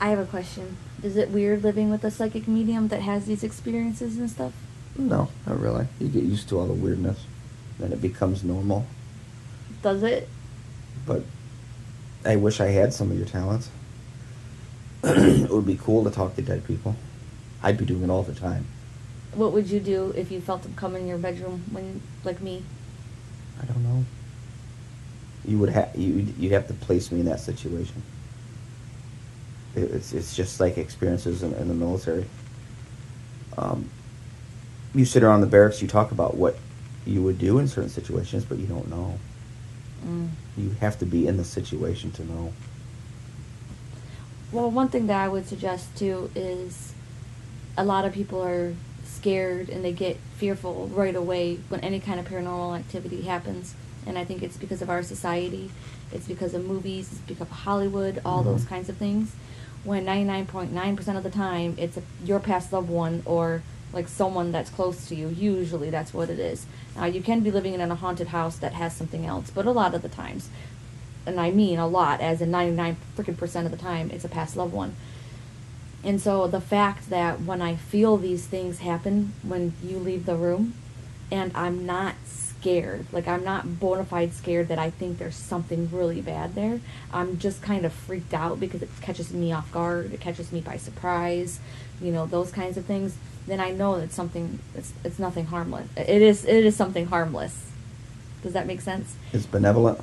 I have a question. Is it weird living with a psychic medium that has these experiences and stuff? No, not really. You get used to all the weirdness. Then it becomes normal. Does it? But I wish I had some of your talents. it would be cool to talk to dead people. I'd be doing it all the time. What would you do if you felt them come in your bedroom when, like me? I don't know. You would have you you'd have to place me in that situation. It, it's it's just like experiences in, in the military. Um, you sit around the barracks, you talk about what you would do in certain situations, but you don't know. Mm. You have to be in the situation to know. Well, one thing that I would suggest too is a lot of people are scared and they get fearful right away when any kind of paranormal activity happens. And I think it's because of our society, it's because of movies, it's because of Hollywood, all those Mhm. kinds of things. When 99.9% of the time it's a, your past loved one or like someone that's close to you. Usually that's what it is. Now, you can be living in a haunted house that has something else, but a lot of the times, and I mean a lot, as in 99 freaking percent of the time, it's a past loved one. And so the fact that when I feel these things happen when you leave the room, and I'm not scared, like I'm not bona fide scared that I think there's something really bad there. I'm just kind of freaked out because it catches me off guard, it catches me by surprise, you know, those kinds of things. Then I know that something it's it's nothing harmless. It is it is something harmless. Does that make sense? It's benevolent.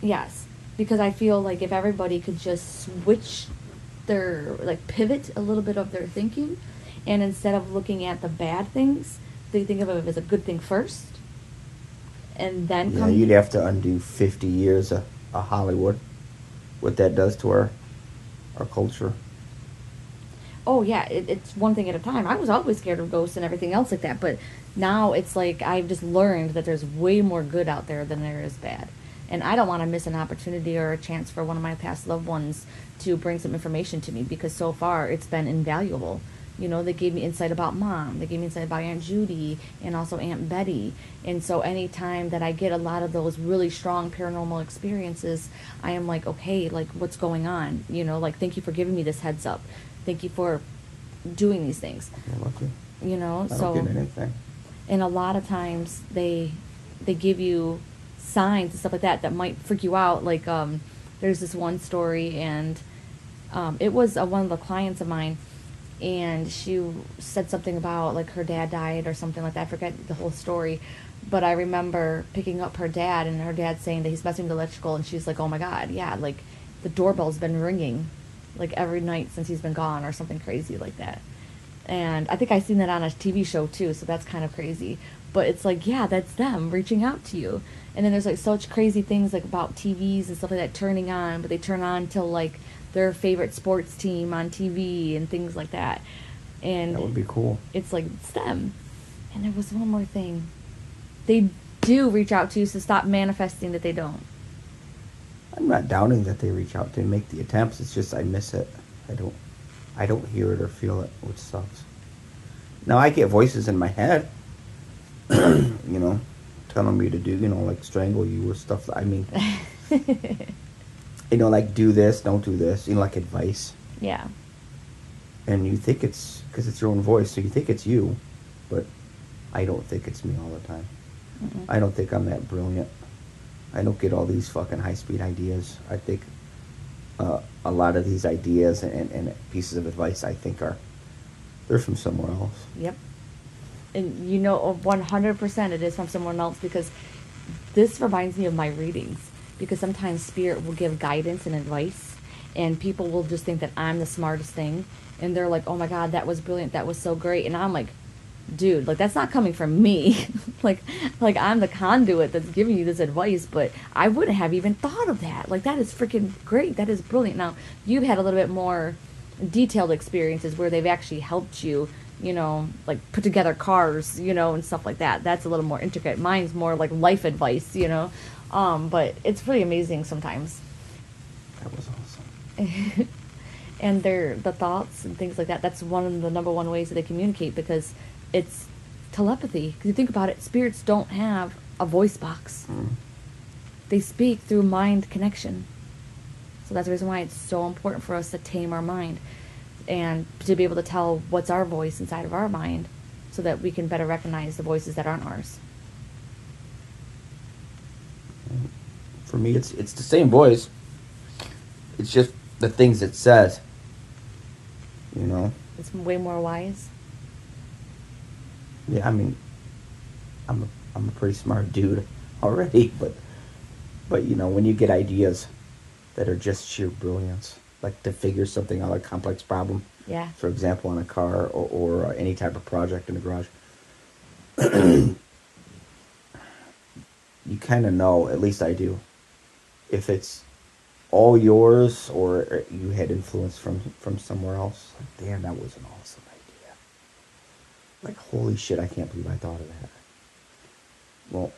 Yes, because I feel like if everybody could just switch their like pivot a little bit of their thinking, and instead of looking at the bad things, they think of it as a good thing first, and then Yeah, come. you'd have to undo 50 years of, of Hollywood. What that does to our our culture. oh yeah, it, it's one thing at a time. I was always scared of ghosts and everything else like that, but now it's like I've just learned that there's way more good out there than there is bad. And I don't want to miss an opportunity or a chance for one of my past loved ones to bring some information to me because so far it's been invaluable. You know, they gave me insight about mom, they gave me insight about Aunt Judy and also Aunt Betty. And so anytime that I get a lot of those really strong paranormal experiences, I am like, okay, like what's going on? You know, like thank you for giving me this heads up. Thank you for doing these things. You're lucky. You know, I don't so get anything. and a lot of times they they give you signs and stuff like that that might freak you out like um there's this one story and um it was uh, one of the clients of mine and she said something about like her dad died or something like that i forget the whole story but i remember picking up her dad and her dad saying that he's messing with electrical and she's like oh my god yeah like the doorbell's been ringing like every night since he's been gone or something crazy like that and I think I seen that on a TV show too, so that's kind of crazy. But it's like, yeah, that's them reaching out to you. And then there's like such crazy things like about TVs and stuff like that turning on, but they turn on till like their favorite sports team on TV and things like that. And That would be cool. it's like it's them. And there was one more thing. They do reach out to you, so stop manifesting that they don't. I'm not doubting that they reach out to make the attempts. It's just I miss it. I don't. I don't hear it or feel it, which sucks. Now I get voices in my head, you know, telling me to do, you know, like strangle you or stuff. I mean, you know, like do this, don't do this. You know, like advice. Yeah. And you think it's because it's your own voice, so you think it's you, but I don't think it's me all the time. Mm-mm. I don't think I'm that brilliant. I don't get all these fucking high speed ideas. I think uh, a lot of these ideas and, and pieces of advice I think are they're from somewhere else. Yep. And you know, 100% it is from someone else because this reminds me of my readings. Because sometimes spirit will give guidance and advice, and people will just think that I'm the smartest thing. And they're like, oh my God, that was brilliant. That was so great. And I'm like, dude, like, that's not coming from me. like, like I'm the conduit that's giving you this advice, but I wouldn't have even thought of that. Like, that is freaking great. That is brilliant. Now, you've had a little bit more detailed experiences where they've actually helped you you know like put together cars you know and stuff like that that's a little more intricate mine's more like life advice you know um but it's pretty amazing sometimes That was awesome. and their the thoughts and things like that that's one of the number one ways that they communicate because it's telepathy because you think about it spirits don't have a voice box Mm. they speak through mind connection so that's the reason why it's so important for us to tame our mind and to be able to tell what's our voice inside of our mind so that we can better recognize the voices that aren't ours. For me, it's it's the same voice. It's just the things it says. You know. It's way more wise. Yeah, I mean, I'm a I'm a pretty smart dude already, but but you know when you get ideas that are just sheer brilliance, like to figure something out, a complex problem, Yeah. for example, on a car or, or uh, any type of project in the garage, you kind of know, at least I do, if it's all yours or uh, you had influence from from somewhere else. Like, damn, that was an awesome idea. Like, holy shit, I can't believe I thought of that. Well,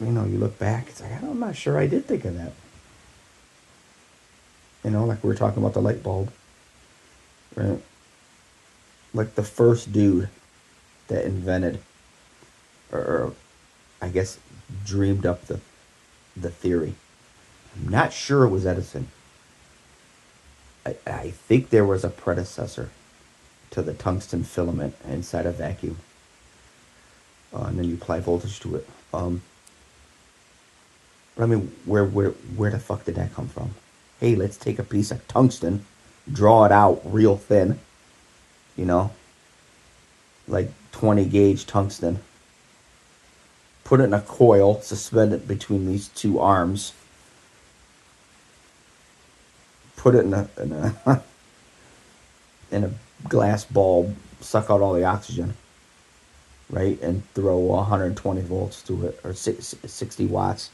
you know, you look back, it's like, I'm not sure I did think of that. You know, like we were talking about the light bulb. Right? Like the first dude that invented, or, or I guess dreamed up the, the theory. I'm not sure it was Edison. I, I think there was a predecessor to the tungsten filament inside a vacuum. Uh, and then you apply voltage to it. Um, but I mean, where, where, where the fuck did that come from? Hey, let's take a piece of tungsten, draw it out real thin, you know, like 20 gauge tungsten, put it in a coil, suspend it between these two arms, put it in a, in a, in a glass bulb, suck out all the oxygen, right, and throw 120 volts to it, or 60 watts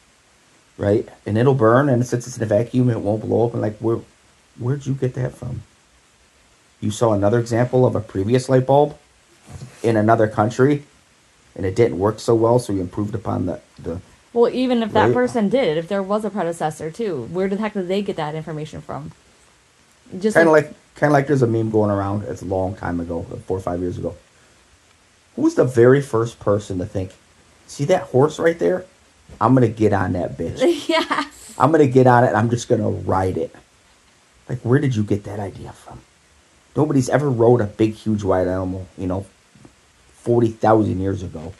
right? And it'll burn, and since it's in a vacuum, it won't blow up. And like, where, where'd you get that from? You saw another example of a previous light bulb in another country, and it didn't work so well, so you improved upon the the. Well, even if that Right. person did, if there was a predecessor too, where the heck did they get that information from? Just Kind of like, kind of like there's a meme going around. It's a long time ago, four or five years ago. Who was the very first person to think, see that horse right there? I'm gonna get on that bitch. yes. I'm gonna get on it. and I'm just gonna ride it. Like, where did you get that idea from? Nobody's ever rode a big, huge, white animal. You know, forty thousand years ago.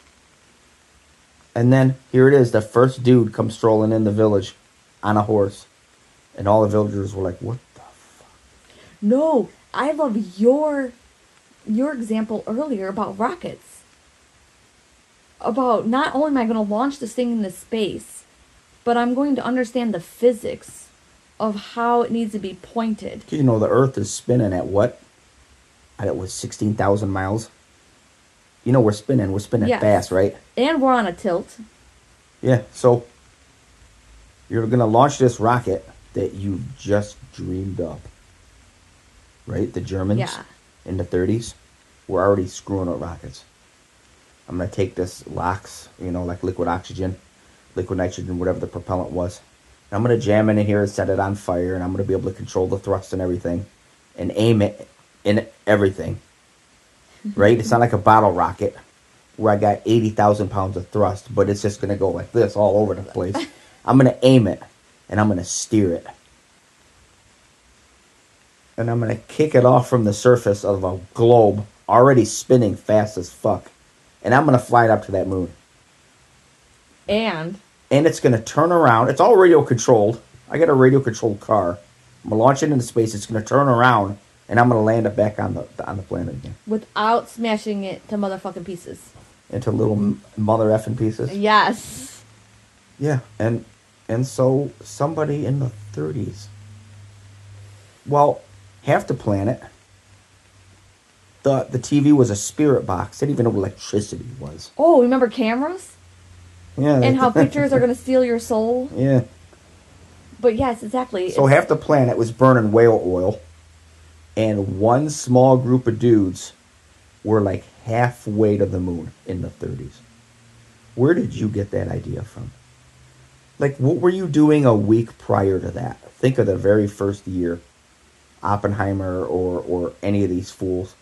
And then here it is. The first dude comes strolling in the village on a horse, and all the villagers were like, "What the fuck?" No, I love your your example earlier about rockets. About not only am I going to launch this thing into space, but I'm going to understand the physics of how it needs to be pointed. You know, the Earth is spinning at what? At it was sixteen thousand miles. You know, we're spinning. We're spinning Yes. fast, right? And we're on a tilt. Yeah, so you're gonna launch this rocket that you just dreamed up. Right? The Germans Yeah. in the thirties were already screwing up rockets. I'm gonna take this LOX, you know, like liquid oxygen, liquid nitrogen, whatever the propellant was. And I'm gonna jam it in here and set it on fire and I'm gonna be able to control the thrust and everything and aim it in everything. Right? it's not like a bottle rocket where I got 80,000 pounds of thrust, but it's just going to go like this all over the place. I'm going to aim it and I'm going to steer it. And I'm going to kick it off from the surface of a globe already spinning fast as fuck. And I'm going to fly it up to that moon. And And it's going to turn around. It's all radio controlled. I got a radio controlled car. I'm going to launch it into space. It's going to turn around and I'm going to land it back on the on the planet again. without smashing it to motherfucking pieces. Into little mother effing pieces. Yes. Yeah, and and so somebody in the 30s. Well, half the planet. The the TV was a spirit box. They didn't even know what electricity was. Oh, remember cameras? Yeah. And how pictures are going to steal your soul? Yeah. But yes, exactly. So half the planet was burning whale oil, and one small group of dudes were like halfway to the moon in the 30s. Where did you get that idea from? Like, what were you doing a week prior to that? Think of the very first year, Oppenheimer or or any of these fools.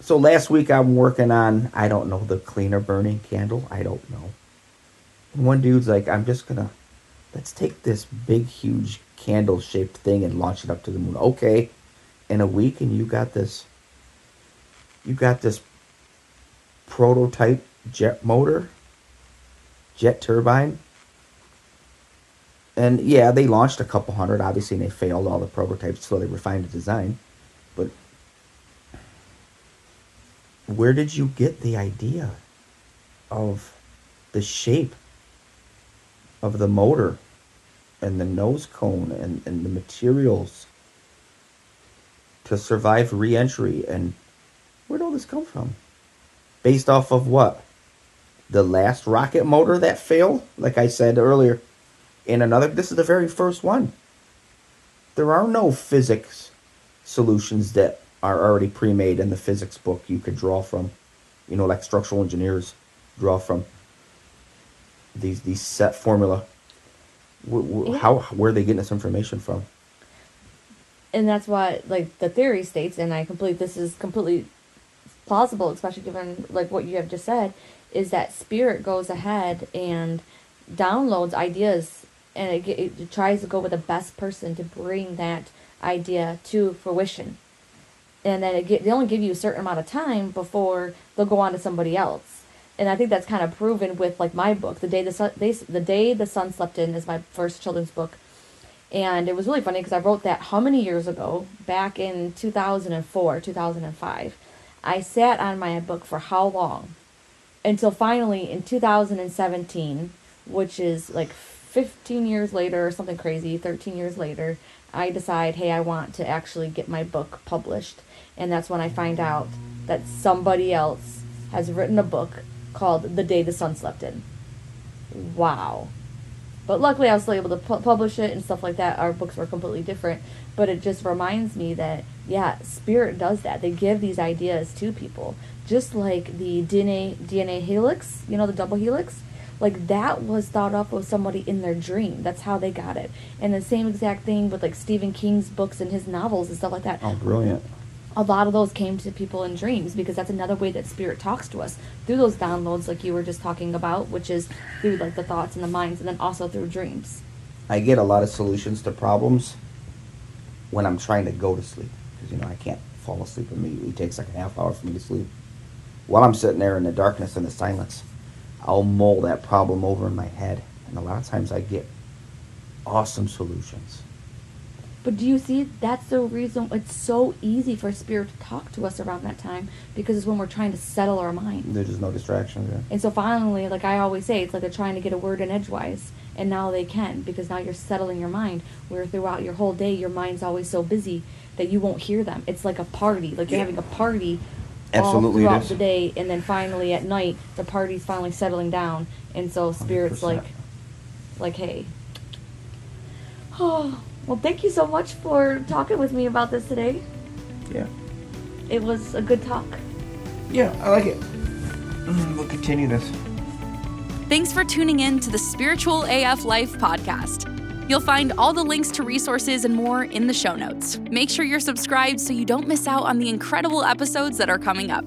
So last week I'm working on I don't know the cleaner burning candle. I don't know. And one dude's like, I'm just gonna let's take this big huge candle shaped thing and launch it up to the moon. Okay. In a week and you got this you got this prototype jet motor, jet turbine. And yeah, they launched a couple hundred, obviously, and they failed all the prototypes, so they refined the design. But where did you get the idea of the shape of the motor and the nose cone and, and the materials to survive re-entry. And where'd all this come from? Based off of what? The last rocket motor that failed? Like i said earlier. In another this is the very first one. There are no physics solutions that are already pre-made in the physics book you could draw from. You know like structural engineers draw from these these set formula Yeah. how where are they getting this information from? And that's why like the theory states and i complete this is completely plausible especially given like what you have just said is that spirit goes ahead and downloads ideas and it, it tries to go with the best person to bring that idea to fruition. And then it get, they only give you a certain amount of time before they'll go on to somebody else and i think that's kind of proven with like my book the day the sun they, the day the sun slept in is my first children's book and it was really funny because I wrote that how many years ago? Back in 2004, 2005. I sat on my book for how long? Until finally in 2017, which is like 15 years later or something crazy, 13 years later, I decide, hey, I want to actually get my book published. And that's when I find out that somebody else has written a book called The Day the Sun Slept In. Wow. But luckily, I was still able to pu- publish it and stuff like that. Our books were completely different. But it just reminds me that, yeah, Spirit does that. They give these ideas to people. Just like the DNA, DNA helix, you know, the double helix. like that was thought up of somebody in their dream. That's how they got it. And the same exact thing with like Stephen King's books and his novels and stuff like that. Oh, brilliant. A lot of those came to people in dreams because that's another way that spirit talks to us through those downloads, like you were just talking about, which is through like the thoughts and the minds, and then also through dreams. I get a lot of solutions to problems when I'm trying to go to sleep because you know I can't fall asleep immediately. It takes like a half hour for me to sleep. While I'm sitting there in the darkness and the silence, I'll mull that problem over in my head, and a lot of times I get awesome solutions. But do you see? That's the reason it's so easy for spirit to talk to us around that time because it's when we're trying to settle our mind. There's just no distractions. Yeah. And so finally, like I always say, it's like they're trying to get a word in edgewise, and now they can because now you're settling your mind. Where throughout your whole day, your mind's always so busy that you won't hear them. It's like a party, like you're Yeah. having a party Absolutely all throughout the day, and then finally at night, the party's finally settling down, and so spirits 100%. like, like, hey. Oh, well, thank you so much for talking with me about this today. Yeah. It was a good talk. Yeah, I like it. Mm, We'll continue this. Thanks for tuning in to the Spiritual AF Life podcast. You'll find all the links to resources and more in the show notes. Make sure you're subscribed so you don't miss out on the incredible episodes that are coming up.